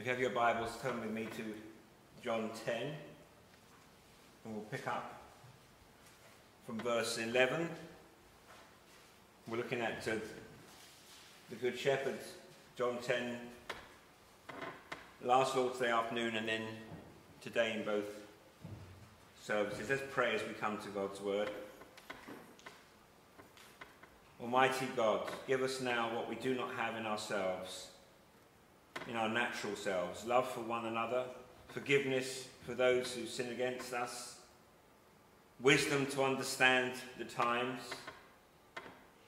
If you have your Bibles, turn with me to John 10, and we'll pick up from verse 11. We're looking at uh, the Good Shepherd, John 10, last Lord's Day afternoon, and then today in both services. Let's pray as we come to God's Word. Almighty God, give us now what we do not have in ourselves in our natural selves love for one another, forgiveness for those who sin against us, wisdom to understand the times,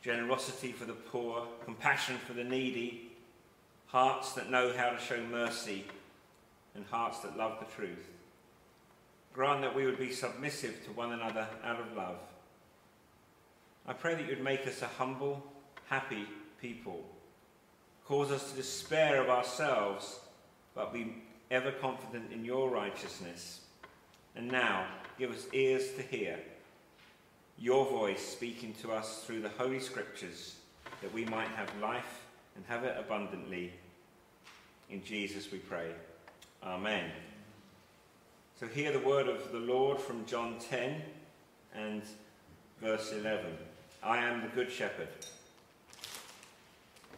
generosity for the poor, compassion for the needy, hearts that know how to show mercy, and hearts that love the truth. Grant that we would be submissive to one another out of love. I pray that you'd make us a humble, happy people Cause us to despair of ourselves, but be ever confident in your righteousness. And now, give us ears to hear your voice speaking to us through the Holy Scriptures, that we might have life and have it abundantly. In Jesus we pray. Amen. So, hear the word of the Lord from John 10 and verse 11. I am the Good Shepherd.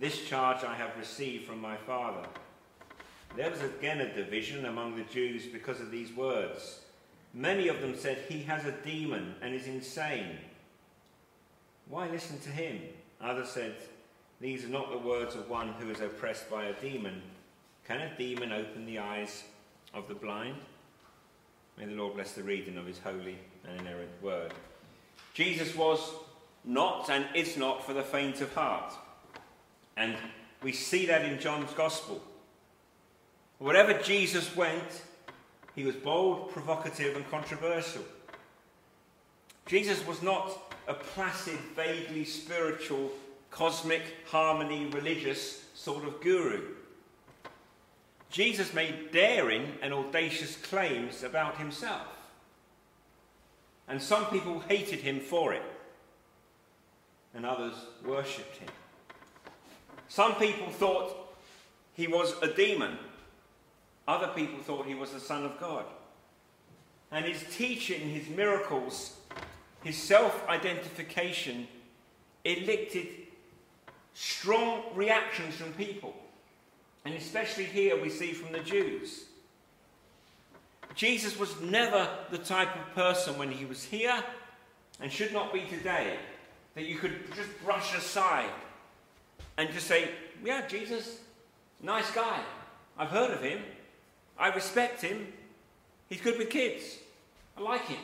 This charge I have received from my Father. There was again a division among the Jews because of these words. Many of them said, He has a demon and is insane. Why listen to him? Others said, These are not the words of one who is oppressed by a demon. Can a demon open the eyes of the blind? May the Lord bless the reading of his holy and inerrant word. Jesus was not and is not for the faint of heart. And we see that in John's Gospel. Wherever Jesus went, he was bold, provocative, and controversial. Jesus was not a placid, vaguely spiritual, cosmic, harmony, religious sort of guru. Jesus made daring and audacious claims about himself. And some people hated him for it, and others worshipped him. Some people thought he was a demon. Other people thought he was the Son of God. And his teaching, his miracles, his self identification elicited strong reactions from people. And especially here we see from the Jews. Jesus was never the type of person when he was here, and should not be today, that you could just brush aside and just say, yeah, Jesus, nice guy. I've heard of him. I respect him. He's good with kids. I like him.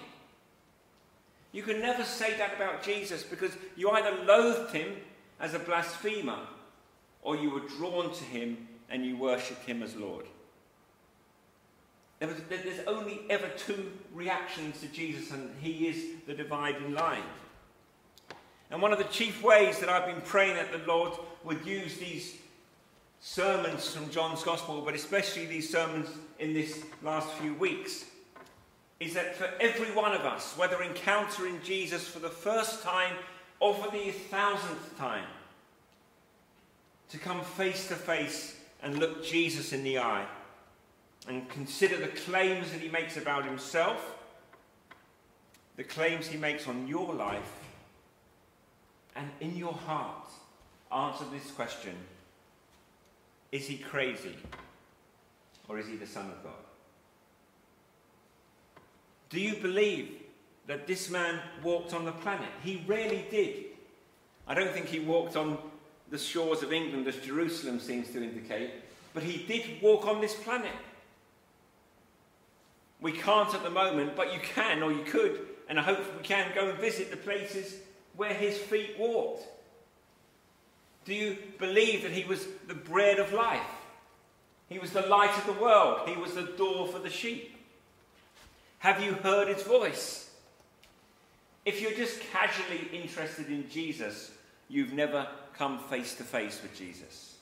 You can never say that about Jesus because you either loathed him as a blasphemer or you were drawn to him and you worshipped him as Lord. there's only ever two reactions to Jesus, and he is the dividing line. And one of the chief ways that I've been praying that the Lord would use these sermons from John's Gospel, but especially these sermons in this last few weeks, is that for every one of us, whether encountering Jesus for the first time or for the thousandth time, to come face to face and look Jesus in the eye and consider the claims that he makes about himself, the claims he makes on your life, and in your heart, answer this question Is he crazy? Or is he the Son of God? Do you believe that this man walked on the planet? He really did. I don't think he walked on the shores of England as Jerusalem seems to indicate, but he did walk on this planet. We can't at the moment, but you can or you could, and I hope we can go and visit the places where his feet walked. Do you believe that he was the bread of life? He was the light of the world. He was the door for the sheep. Have you heard his voice? If you're just casually interested in Jesus, you've never come face to face with Jesus.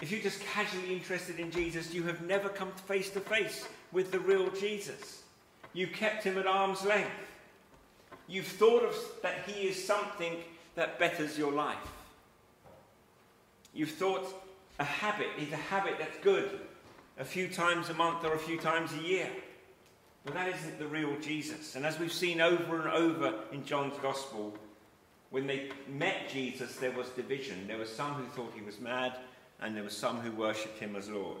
If you're just casually interested in Jesus, you have never come face to face with the real Jesus. You kept him at arm's length. You've thought of that he is something that betters your life. You've thought a habit is a habit that's good a few times a month or a few times a year. But that isn't the real Jesus. And as we've seen over and over in John's Gospel, when they met Jesus, there was division. There were some who thought he was mad, and there were some who worshipped him as Lord.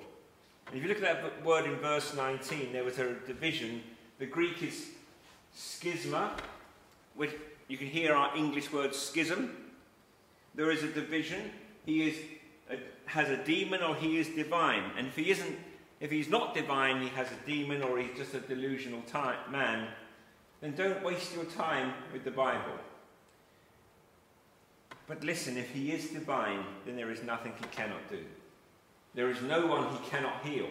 And if you look at that word in verse 19, there was a division. The Greek is schisma, which you can hear our English word schism. There is a division. He is a, has a demon or he is divine. And if he isn't, if he's not divine, he has a demon or he's just a delusional type man, then don't waste your time with the Bible. But listen, if he is divine, then there is nothing he cannot do. There is no one he cannot heal.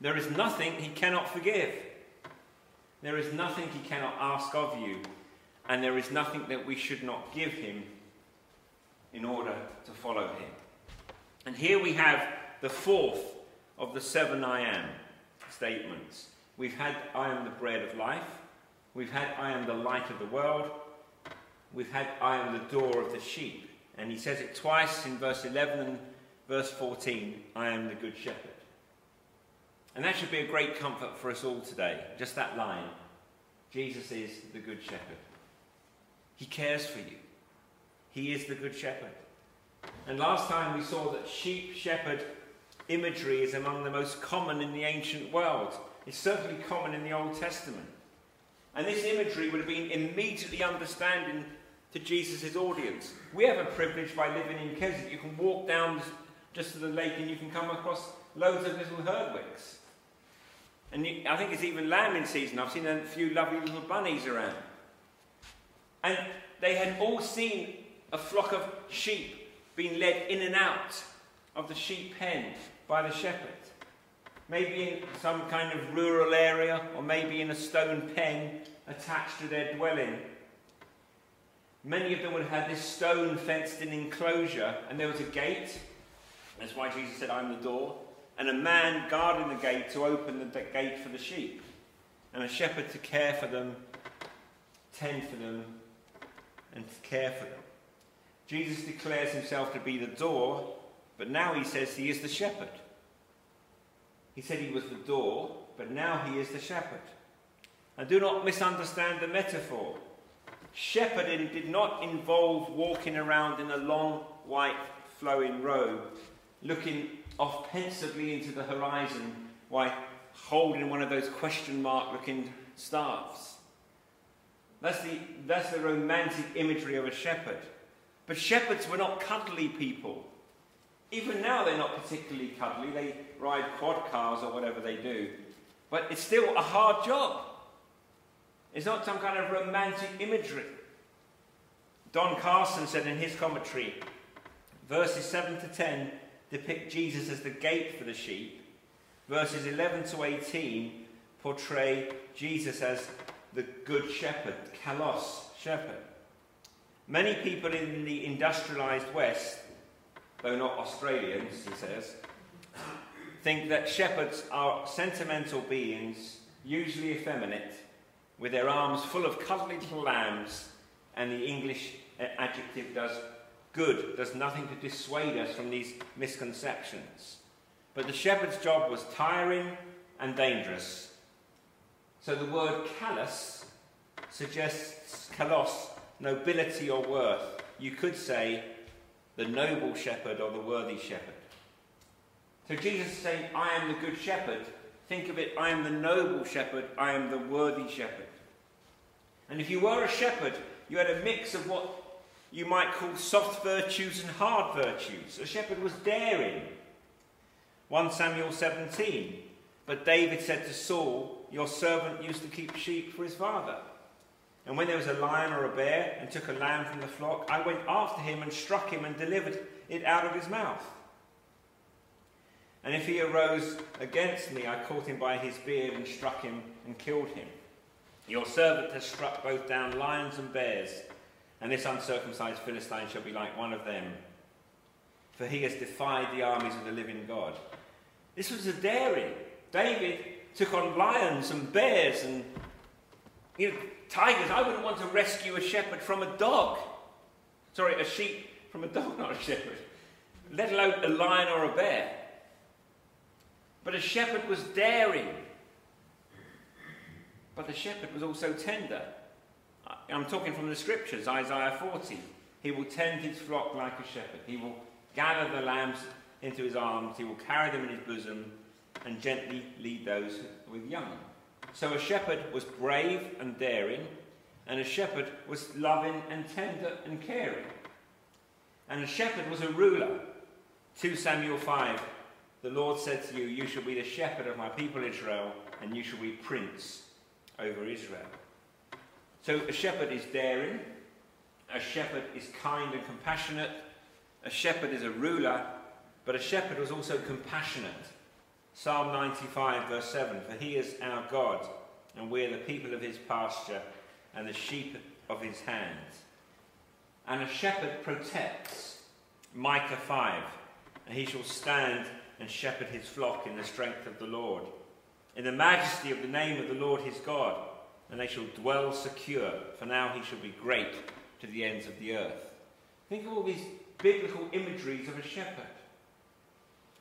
There is nothing he cannot forgive. There is nothing he cannot ask of you. And there is nothing that we should not give him in order to follow him. And here we have the fourth of the seven I am statements. We've had I am the bread of life. We've had I am the light of the world we've had I am the door of the sheep. And he says it twice in verse 11 and verse 14 I am the good shepherd. And that should be a great comfort for us all today. Just that line Jesus is the good shepherd. He cares for you, He is the good shepherd. And last time we saw that sheep shepherd imagery is among the most common in the ancient world. It's certainly common in the Old Testament. And this imagery would have been immediately understanding to Jesus' audience. We have a privilege by living in Keswick. You can walk down just to the lake and you can come across loads of little herdwicks. And you, I think it's even lambing season. I've seen a few lovely little bunnies around. And they had all seen a flock of sheep being led in and out of the sheep pen by the shepherd. Maybe in some kind of rural area, or maybe in a stone pen attached to their dwelling Many of them would have had this stone fenced in enclosure, and there was a gate. That's why Jesus said, I'm the door. And a man guarding the gate to open the gate for the sheep. And a shepherd to care for them, tend for them, and care for them. Jesus declares himself to be the door, but now he says he is the shepherd. He said he was the door, but now he is the shepherd. And do not misunderstand the metaphor. Shepherding did not involve walking around in a long white flowing robe, looking off pensively into the horizon while holding one of those question mark looking staffs. That's the, that's the romantic imagery of a shepherd. But shepherds were not cuddly people. Even now, they're not particularly cuddly. They ride quad cars or whatever they do. But it's still a hard job. It's not some kind of romantic imagery. Don Carson said in his commentary, verses 7 to 10 depict Jesus as the gate for the sheep. Verses 11 to 18 portray Jesus as the good shepherd, kalos, shepherd. Many people in the industrialized West, though not Australians, he says, think that shepherds are sentimental beings, usually effeminate, with their arms full of cuddly little lambs, and the English adjective does good, does nothing to dissuade us from these misconceptions. But the shepherd's job was tiring and dangerous. So the word kalos suggests kalos, nobility or worth. You could say the noble shepherd or the worthy shepherd. So Jesus is saying, I am the good shepherd, Think of it, I am the noble shepherd, I am the worthy shepherd. And if you were a shepherd, you had a mix of what you might call soft virtues and hard virtues. A shepherd was daring. 1 Samuel 17. But David said to Saul, Your servant used to keep sheep for his father. And when there was a lion or a bear and took a lamb from the flock, I went after him and struck him and delivered it out of his mouth. And if he arose against me, I caught him by his beard and struck him and killed him. Your servant has struck both down lions and bears, and this uncircumcised Philistine shall be like one of them. For he has defied the armies of the living God. This was a daring. David took on lions and bears and you know, tigers. I wouldn't want to rescue a shepherd from a dog. Sorry, a sheep from a dog, not a shepherd. Let alone a lion or a bear. But a shepherd was daring. But the shepherd was also tender. I'm talking from the scriptures, Isaiah 40. He will tend his flock like a shepherd. He will gather the lambs into his arms. He will carry them in his bosom and gently lead those with young. So a shepherd was brave and daring, and a shepherd was loving and tender and caring. And a shepherd was a ruler. 2 Samuel 5 The Lord said to you, You shall be the shepherd of my people Israel, and you shall be prince over Israel. So a shepherd is daring, a shepherd is kind and compassionate, a shepherd is a ruler, but a shepherd was also compassionate. Psalm 95, verse 7 For he is our God, and we are the people of his pasture, and the sheep of his hands. And a shepherd protects. Micah 5 And he shall stand and shepherd his flock in the strength of the Lord, in the majesty of the name of the Lord his God, and they shall dwell secure, for now he shall be great to the ends of the earth. Think of all these biblical imageries of a shepherd.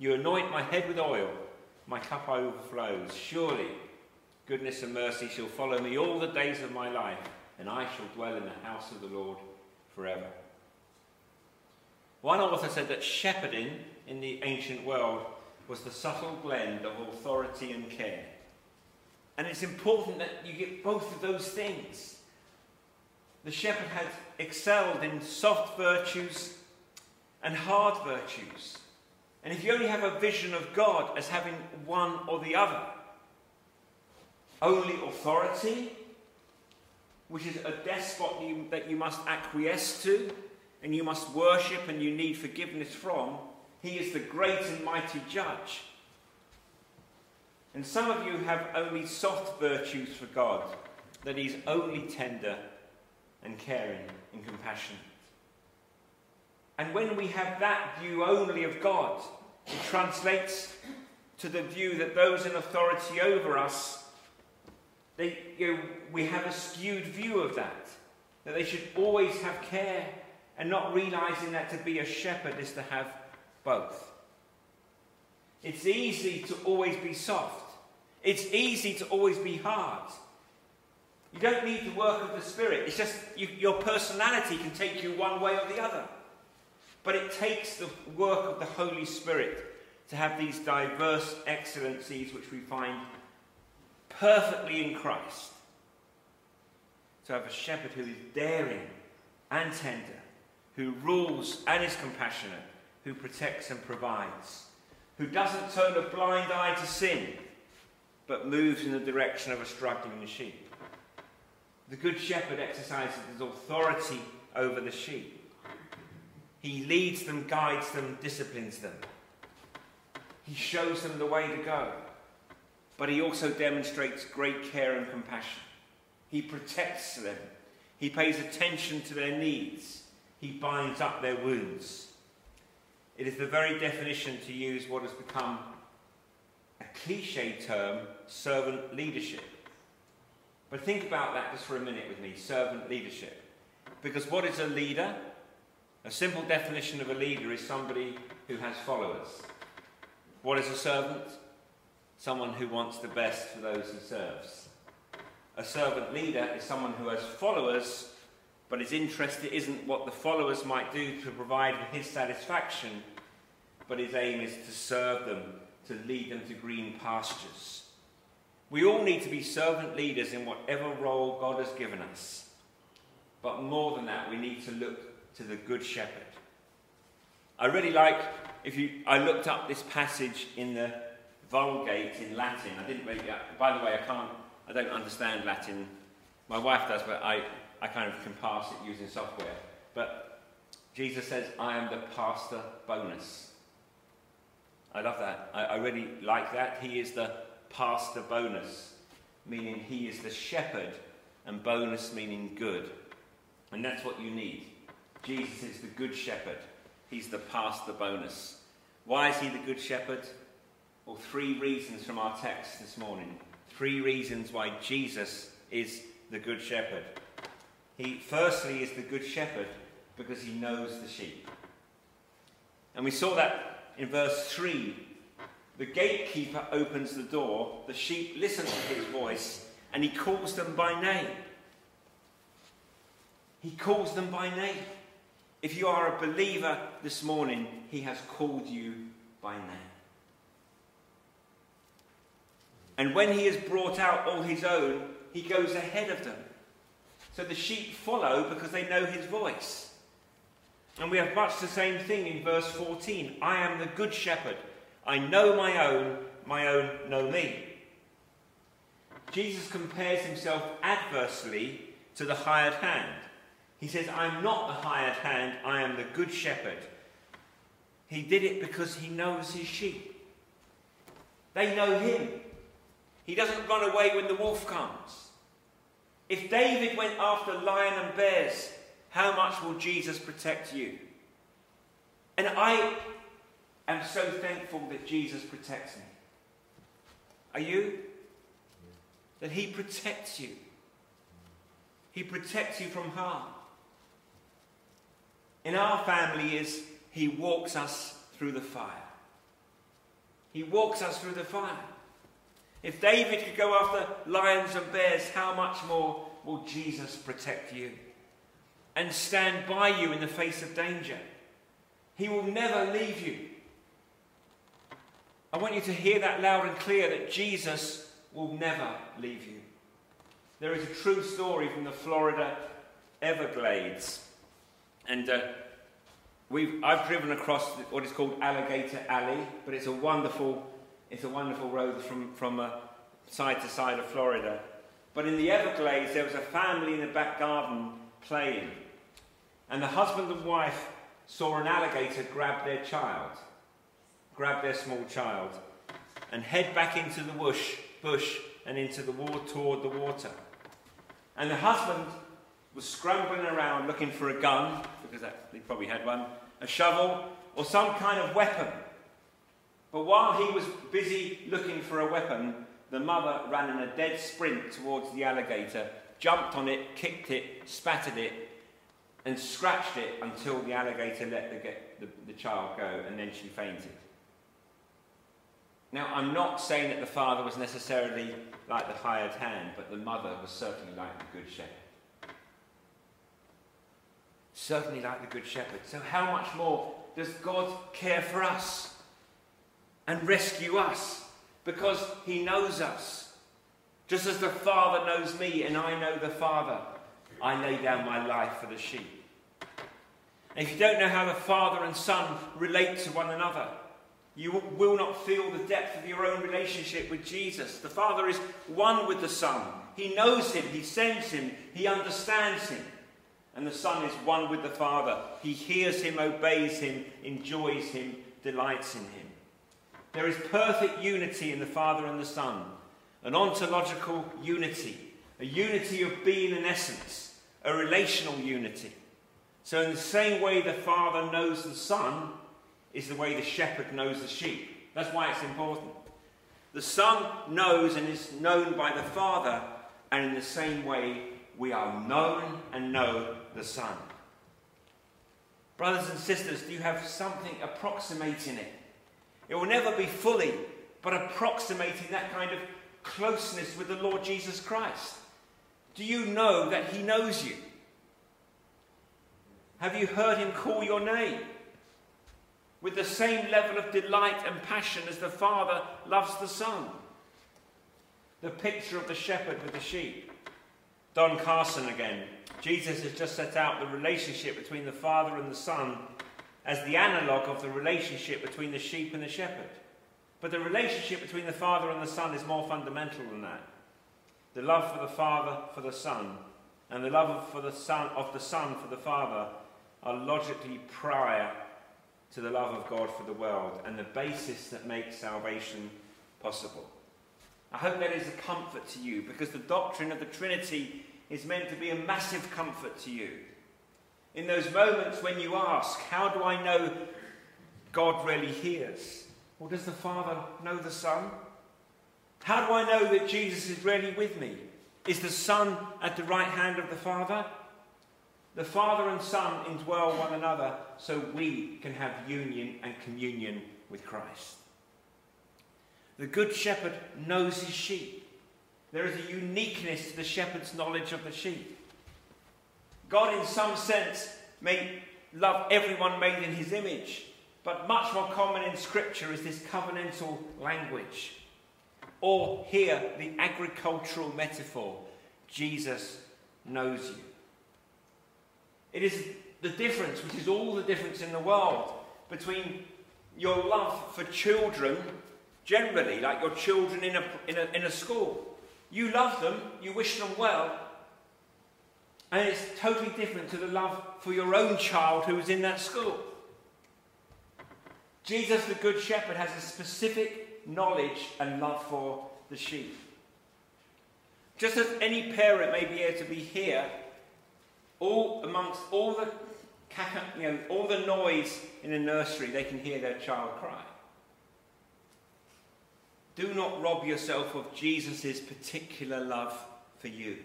You anoint my head with oil, my cup overflows. Surely goodness and mercy shall follow me all the days of my life, and I shall dwell in the house of the Lord forever. One author said that shepherding in the ancient world was the subtle blend of authority and care. And it's important that you get both of those things. The shepherd had excelled in soft virtues and hard virtues. And if you only have a vision of God as having one or the other, only authority, which is a despot you, that you must acquiesce to, and you must worship and you need forgiveness from, he is the great and mighty judge. And some of you have only soft virtues for God, that He's only tender and caring and compassionate. And when we have that view only of God, it translates to the view that those in authority over us, they, you know, we have a skewed view of that. That they should always have care and not realizing that to be a shepherd is to have both. It's easy to always be soft. It's easy to always be hard. You don't need the work of the Spirit. It's just you, your personality can take you one way or the other. But it takes the work of the Holy Spirit to have these diverse excellencies which we find perfectly in Christ. To have a shepherd who is daring and tender, who rules and is compassionate, who protects and provides, who doesn't turn a blind eye to sin, but moves in the direction of a struggling sheep. The Good Shepherd exercises his authority over the sheep. He leads them, guides them, disciplines them. He shows them the way to go. But he also demonstrates great care and compassion. He protects them. He pays attention to their needs. He binds up their wounds. It is the very definition to use what has become a cliche term, servant leadership. But think about that just for a minute with me servant leadership. Because what is a leader? A simple definition of a leader is somebody who has followers. What is a servant? Someone who wants the best for those he serves. A servant leader is someone who has followers, but his interest isn't what the followers might do to provide his satisfaction, but his aim is to serve them, to lead them to green pastures. We all need to be servant leaders in whatever role God has given us. But more than that, we need to look to the Good Shepherd. I really like, if you, I looked up this passage in the Vulgate in Latin. I didn't really, by the way, I can't, I don't understand Latin. My wife does, but I, I kind of can pass it using software. But Jesus says, I am the pastor bonus. I love that. I, I really like that. He is the pastor bonus, meaning he is the shepherd, and bonus meaning good. And that's what you need. Jesus is the good shepherd. He's the pastor bonus. Why is he the good shepherd? Well, three reasons from our text this morning. Three reasons why Jesus is the good shepherd. He firstly is the good shepherd because he knows the sheep. And we saw that in verse 3 the gatekeeper opens the door, the sheep listen to his voice, and he calls them by name. He calls them by name. If you are a believer this morning, he has called you by name. And when he has brought out all his own, he goes ahead of them. So the sheep follow because they know his voice. And we have much the same thing in verse 14 I am the good shepherd. I know my own, my own know me. Jesus compares himself adversely to the hired hand. He says, I'm not the hired hand, I am the good shepherd. He did it because he knows his sheep. They know him. He doesn't run away when the wolf comes. If David went after lion and bears, how much will Jesus protect you? And I am so thankful that Jesus protects me. Are you? That He protects you. He protects you from harm. In our family is He walks us through the fire. He walks us through the fire. If David could go after lions and bears, how much more will Jesus protect you and stand by you in the face of danger? He will never leave you. I want you to hear that loud and clear that Jesus will never leave you. There is a true story from the Florida Everglades. And uh, we've, I've driven across what is called Alligator Alley, but it's a wonderful, it's a wonderful road from, from uh, side to side of Florida. But in the Everglades, there was a family in the back garden playing. And the husband and wife saw an alligator grab their child grab their small child and head back into the bush, bush and into the water toward the water. And the husband was scrambling around looking for a gun, because that, he probably had one, a shovel, or some kind of weapon. But while he was busy looking for a weapon, the mother ran in a dead sprint towards the alligator, jumped on it, kicked it, spat at it, and scratched it until the alligator let the, the, the child go, and then she fainted. Now, I'm not saying that the father was necessarily like the hired hand, but the mother was certainly like the good shepherd. Certainly like the good shepherd. So, how much more does God care for us and rescue us? Because he knows us. Just as the Father knows me and I know the Father, I lay down my life for the sheep. And if you don't know how the Father and Son relate to one another, you will not feel the depth of your own relationship with Jesus. The Father is one with the Son. He knows him, he sends him, he understands him. And the Son is one with the Father. He hears him, obeys him, enjoys him, delights in him. There is perfect unity in the Father and the Son, an ontological unity, a unity of being and essence, a relational unity. So, in the same way the Father knows the Son, is the way the shepherd knows the sheep. That's why it's important. The Son knows and is known by the Father, and in the same way, we are known and know the Son. Brothers and sisters, do you have something approximating it? It will never be fully, but approximating that kind of closeness with the Lord Jesus Christ. Do you know that He knows you? Have you heard Him call your name? With the same level of delight and passion as the Father loves the Son. The picture of the shepherd with the sheep. Don Carson again. Jesus has just set out the relationship between the Father and the Son as the analogue of the relationship between the sheep and the shepherd. But the relationship between the Father and the Son is more fundamental than that. The love for the Father for the Son and the love for the Son of the Son for the Father are logically prior to the love of God for the world and the basis that makes salvation possible. I hope that is a comfort to you because the doctrine of the Trinity is meant to be a massive comfort to you. In those moments when you ask, How do I know God really hears? Or does the Father know the Son? How do I know that Jesus is really with me? Is the Son at the right hand of the Father? The Father and Son indwell one another so we can have union and communion with Christ. The Good Shepherd knows his sheep. There is a uniqueness to the shepherd's knowledge of the sheep. God, in some sense, may love everyone made in his image, but much more common in Scripture is this covenantal language. Or here, the agricultural metaphor Jesus knows you. It is the difference, which is all the difference in the world, between your love for children, generally, like your children in a, in a, in a school. You love them, you wish them well, and it's totally different to the love for your own child who is in that school. Jesus, the Good Shepherd, has a specific knowledge and love for the sheep. Just as any parent may be able to be here all amongst all the you know, all the noise in the nursery, they can hear their child cry. Do not rob yourself of Jesus' particular love for you,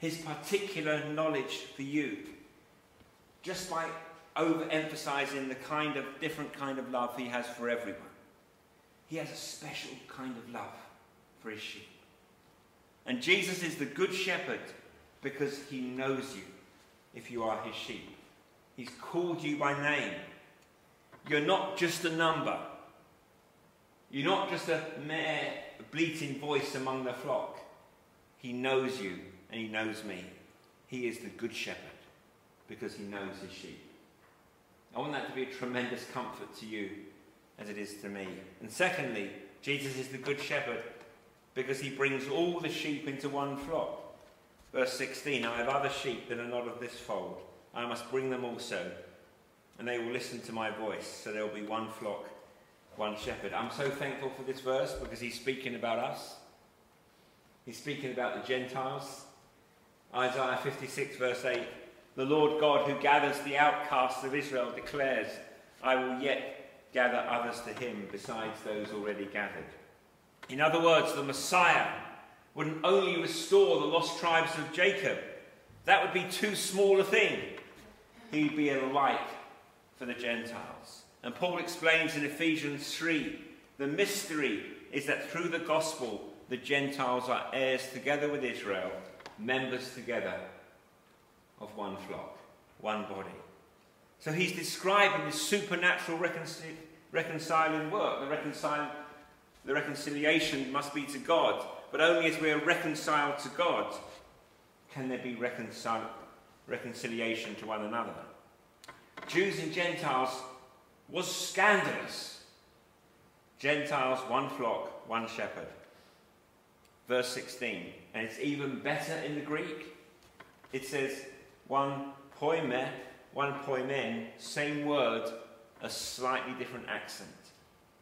his particular knowledge for you, just by overemphasizing the kind of different kind of love he has for everyone. He has a special kind of love for his sheep. And Jesus is the good shepherd because he knows you if you are his sheep. He's called you by name. You're not just a number. You're not just a mere bleating voice among the flock. He knows you and he knows me. He is the good shepherd because he knows his sheep. I want that to be a tremendous comfort to you as it is to me. And secondly, Jesus is the good shepherd because he brings all the sheep into one flock. Verse 16 I have other sheep that are not of this fold. I must bring them also, and they will listen to my voice. So there will be one flock, one shepherd. I'm so thankful for this verse because he's speaking about us. He's speaking about the Gentiles. Isaiah 56, verse 8 The Lord God who gathers the outcasts of Israel declares, I will yet gather others to him besides those already gathered. In other words, the Messiah wouldn't only restore the lost tribes of Jacob, that would be too small a thing. He'd be a light for the Gentiles. And Paul explains in Ephesians 3 the mystery is that through the gospel, the Gentiles are heirs together with Israel, members together of one flock, one body. So he's describing this supernatural reconcil- reconciling work. The, reconcil- the reconciliation must be to God but only as we are reconciled to God can there be reconcil- reconciliation to one another. Jews and Gentiles was scandalous. Gentiles, one flock, one shepherd. Verse 16, and it's even better in the Greek. It says one poimne, one poimen, same word, a slightly different accent.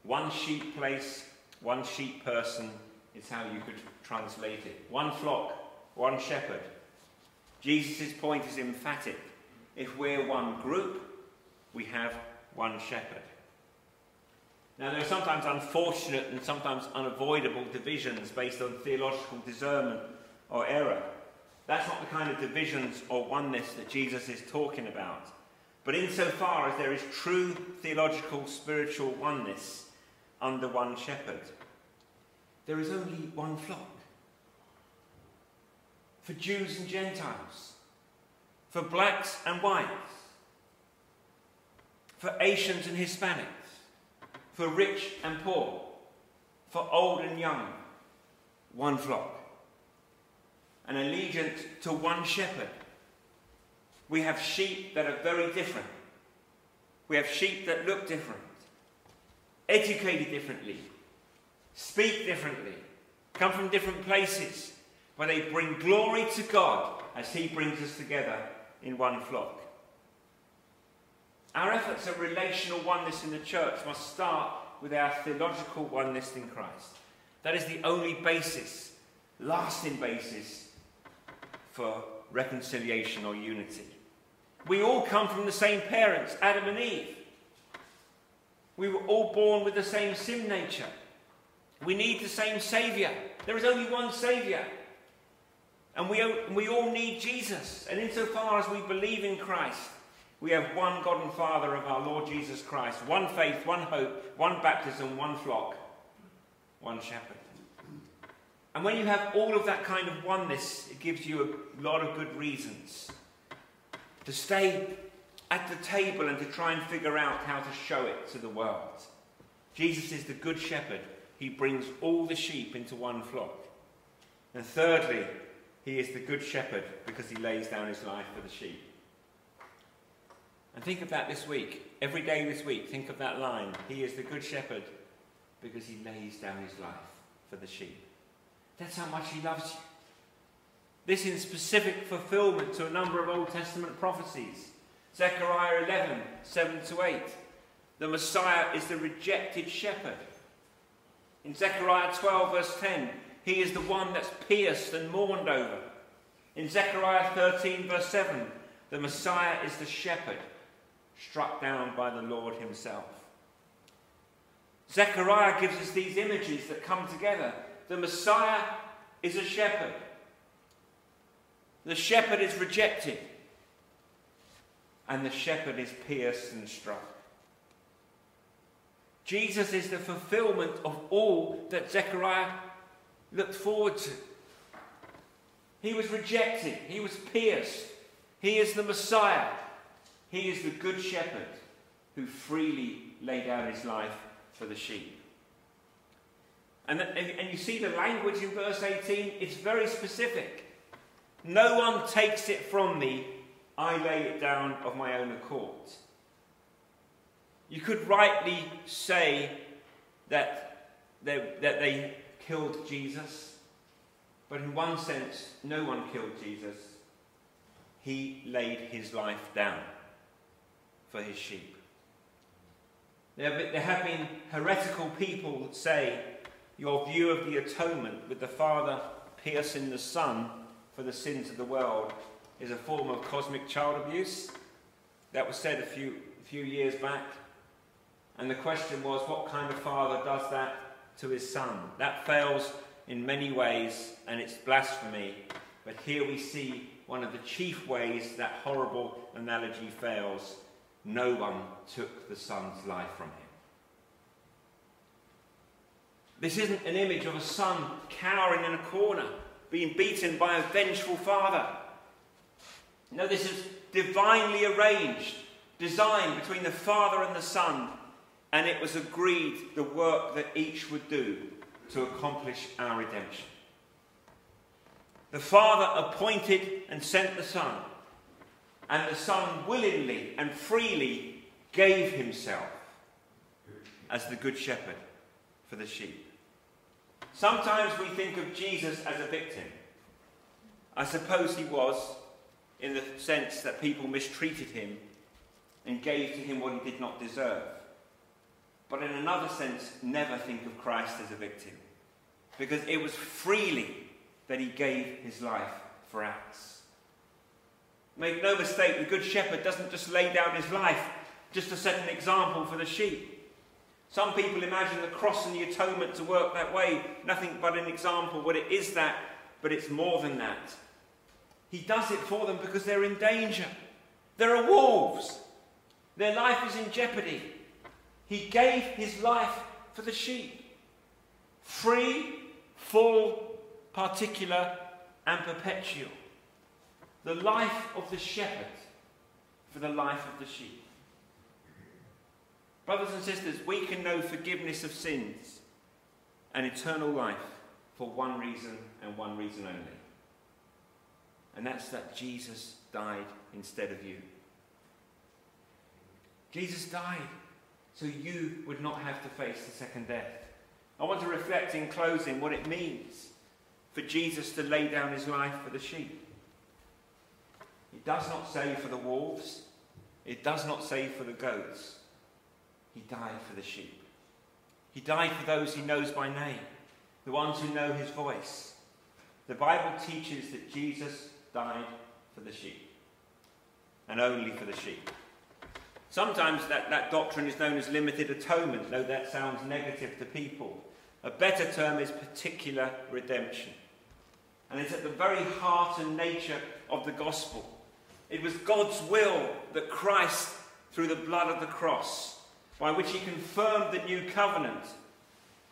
One sheep place, one sheep person, is how you could translate it. One flock, one shepherd. Jesus' point is emphatic. If we're one group, we have one shepherd. Now, there are sometimes unfortunate and sometimes unavoidable divisions based on theological discernment or error. That's not the kind of divisions or oneness that Jesus is talking about. But insofar as there is true theological spiritual oneness under one shepherd, there is only one flock. For Jews and Gentiles, for blacks and whites, for Asians and Hispanics, for rich and poor, for old and young, one flock. An allegiance to one shepherd. We have sheep that are very different. We have sheep that look different, educated differently, speak differently, come from different places, but they bring glory to God as He brings us together in one flock. Our efforts at relational oneness in the church must start with our theological oneness in Christ. That is the only basis, lasting basis, for reconciliation or unity. We all come from the same parents, Adam and Eve. We were all born with the same sin nature. We need the same Saviour. There is only one Saviour. And we, we all need Jesus. And insofar as we believe in Christ, we have one God and Father of our Lord Jesus Christ, one faith, one hope, one baptism, one flock, one shepherd. And when you have all of that kind of oneness, it gives you a lot of good reasons to stay at the table and to try and figure out how to show it to the world. Jesus is the good shepherd. He brings all the sheep into one flock. And thirdly, he is the good shepherd because he lays down his life for the sheep. And think of that this week. Every day this week, think of that line. He is the good shepherd because he lays down his life for the sheep. That's how much he loves you. This in specific fulfillment to a number of Old Testament prophecies. Zechariah 11, 7 to 8. The Messiah is the rejected shepherd. In Zechariah 12, verse 10, he is the one that's pierced and mourned over. In Zechariah 13, verse 7, the Messiah is the shepherd struck down by the Lord himself. Zechariah gives us these images that come together. The Messiah is a shepherd. The shepherd is rejected. And the shepherd is pierced and struck. Jesus is the fulfillment of all that Zechariah looked forward to. He was rejected, he was pierced. He is the Messiah. He is the good shepherd who freely laid down his life for the sheep. And, and you see the language in verse 18, it's very specific. No one takes it from me, I lay it down of my own accord. You could rightly say that they, that they killed Jesus, but in one sense, no one killed Jesus. He laid his life down for his sheep. There have been heretical people that say your view of the atonement with the Father piercing the Son for the sins of the world is a form of cosmic child abuse. That was said a few, a few years back. And the question was, what kind of father does that to his son? That fails in many ways, and it's blasphemy. But here we see one of the chief ways that horrible analogy fails no one took the son's life from him. This isn't an image of a son cowering in a corner, being beaten by a vengeful father. No, this is divinely arranged, designed between the father and the son, and it was agreed the work that each would do to accomplish our redemption. The father appointed and sent the son and the Son willingly and freely gave himself as the Good Shepherd for the sheep. Sometimes we think of Jesus as a victim. I suppose he was, in the sense that people mistreated him and gave to him what he did not deserve. But in another sense, never think of Christ as a victim. Because it was freely that he gave his life for us. Make no mistake, the Good Shepherd doesn't just lay down his life just to set an example for the sheep. Some people imagine the cross and the atonement to work that way. Nothing but an example. Well, it is that, but it's more than that. He does it for them because they're in danger. There are wolves. Their life is in jeopardy. He gave his life for the sheep. Free, full, particular, and perpetual. The life of the shepherd for the life of the sheep. Brothers and sisters, we can know forgiveness of sins and eternal life for one reason and one reason only. And that's that Jesus died instead of you. Jesus died so you would not have to face the second death. I want to reflect in closing what it means for Jesus to lay down his life for the sheep. It does not say for the wolves, it does not say for the goats. He died for the sheep. He died for those he knows by name, the ones who know his voice. The Bible teaches that Jesus died for the sheep, and only for the sheep. Sometimes that, that doctrine is known as limited atonement, though that sounds negative to people. A better term is particular redemption. And it's at the very heart and nature of the gospel. It was God's will that Christ, through the blood of the cross, by which he confirmed the new covenant,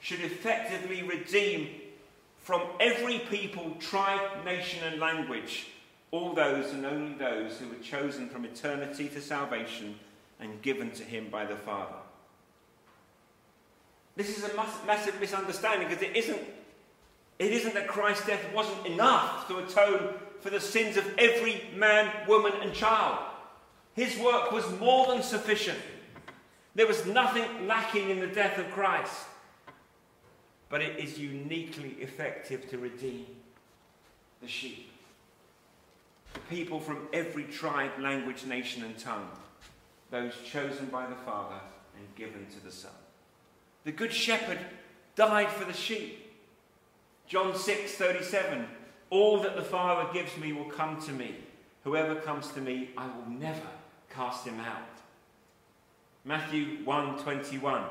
should effectively redeem from every people, tribe, nation, and language all those and only those who were chosen from eternity to salvation and given to him by the Father. This is a massive misunderstanding because it isn't, it isn't that Christ's death wasn't enough to atone for the sins of every man, woman, and child. His work was more than sufficient. There was nothing lacking in the death of Christ. But it is uniquely effective to redeem the sheep. The people from every tribe, language, nation, and tongue those chosen by the Father and given to the Son. The Good Shepherd died for the sheep. John 6 37. All that the Father gives me will come to me. Whoever comes to me, I will never cast him out. Matthew 1 21.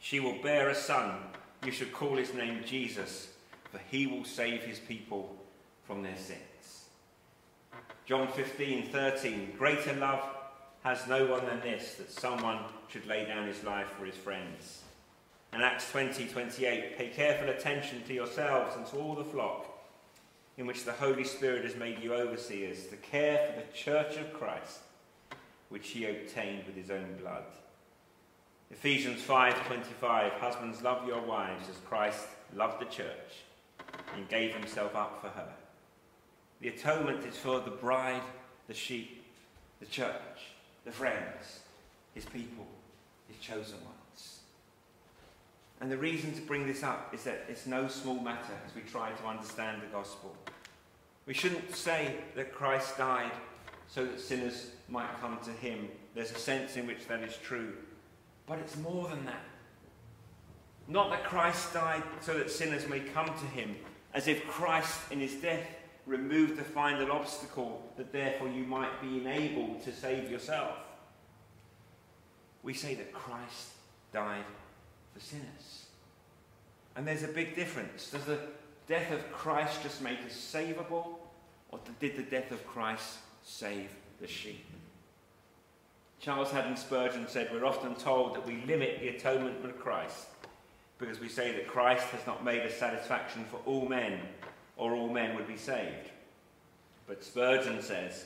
She will bear a son. You should call his name Jesus, for he will save his people from their sins. John 15 13. Greater love has no one than this, that someone should lay down his life for his friends. And Acts 20 28, pay careful attention to yourselves and to all the flock in which the Holy Spirit has made you overseers, to care for the church of Christ, which he obtained with his own blood. Ephesians 5:25 Husbands love your wives as Christ loved the church and gave himself up for her. The atonement is for the bride, the sheep, the church the friends, his people, his chosen ones. And the reason to bring this up is that it's no small matter as we try to understand the gospel. We shouldn't say that Christ died so that sinners might come to him. There's a sense in which that is true. But it's more than that. Not that Christ died so that sinners may come to him, as if Christ in his death removed the final obstacle that therefore you might be enabled to save yourself. We say that Christ died for sinners. And there's a big difference. Does the death of Christ just make us savable, or did the death of Christ save the sheep? Charles Haddon Spurgeon said, We're often told that we limit the atonement of Christ because we say that Christ has not made a satisfaction for all men or all men would be saved. But Spurgeon says,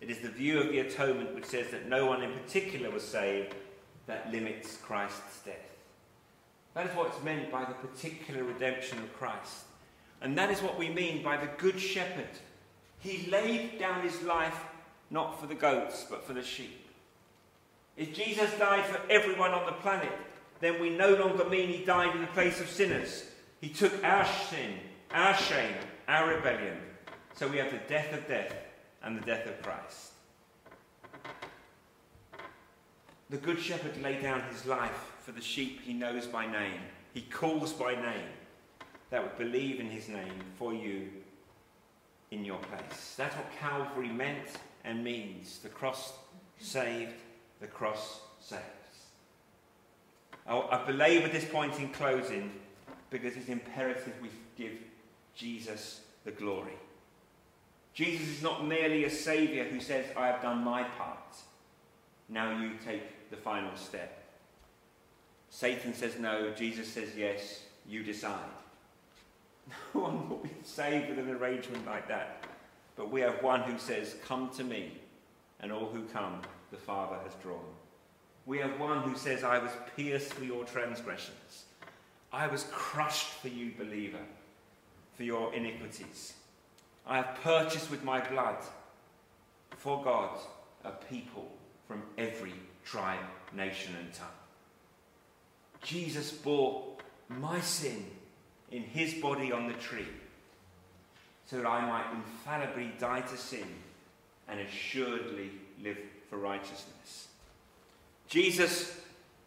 it is the view of the atonement which says that no one in particular was saved that limits Christ's death. That is what's meant by the particular redemption of Christ. And that is what we mean by the Good Shepherd. He laid down his life not for the goats, but for the sheep. If Jesus died for everyone on the planet, then we no longer mean he died in the place of sinners. He took our sin our shame, our rebellion. So we have the death of death and the death of Christ. The Good Shepherd laid down his life for the sheep he knows by name. He calls by name that would believe in his name for you in your place. That's what Calvary meant and means. The cross saved, the cross saves. Oh, I belabor this point in closing because it's imperative we give Jesus the glory. Jesus is not merely a saviour who says, I have done my part. Now you take the final step. Satan says no, Jesus says yes, you decide. No one will be saved with an arrangement like that. But we have one who says, Come to me, and all who come, the Father has drawn. We have one who says, I was pierced for your transgressions. I was crushed for you, believer, for your iniquities. I have purchased with my blood for God a people from every tribe, nation, and tongue. Jesus bore my sin in his body on the tree so that I might infallibly die to sin and assuredly live for righteousness. Jesus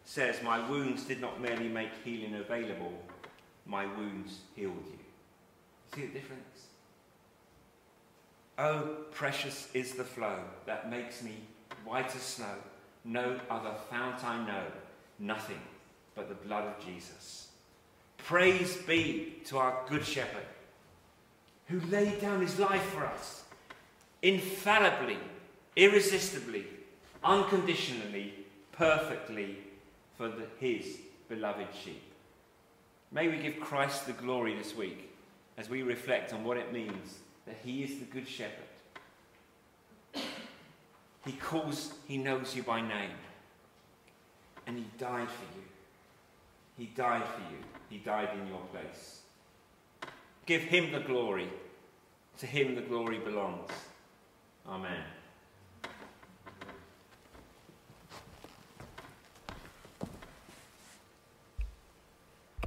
says, My wounds did not merely make healing available, my wounds healed you. See the difference? Oh, precious is the flow that makes me white as snow. No other fount I know, nothing but the blood of Jesus. Praise be to our Good Shepherd, who laid down his life for us, infallibly, irresistibly, unconditionally, perfectly for the, his beloved sheep. May we give Christ the glory this week as we reflect on what it means that he is the Good Shepherd. He calls, he knows you by name, and he died for you. He died for you. He died in your place. Give him the glory. To him the glory belongs. Amen.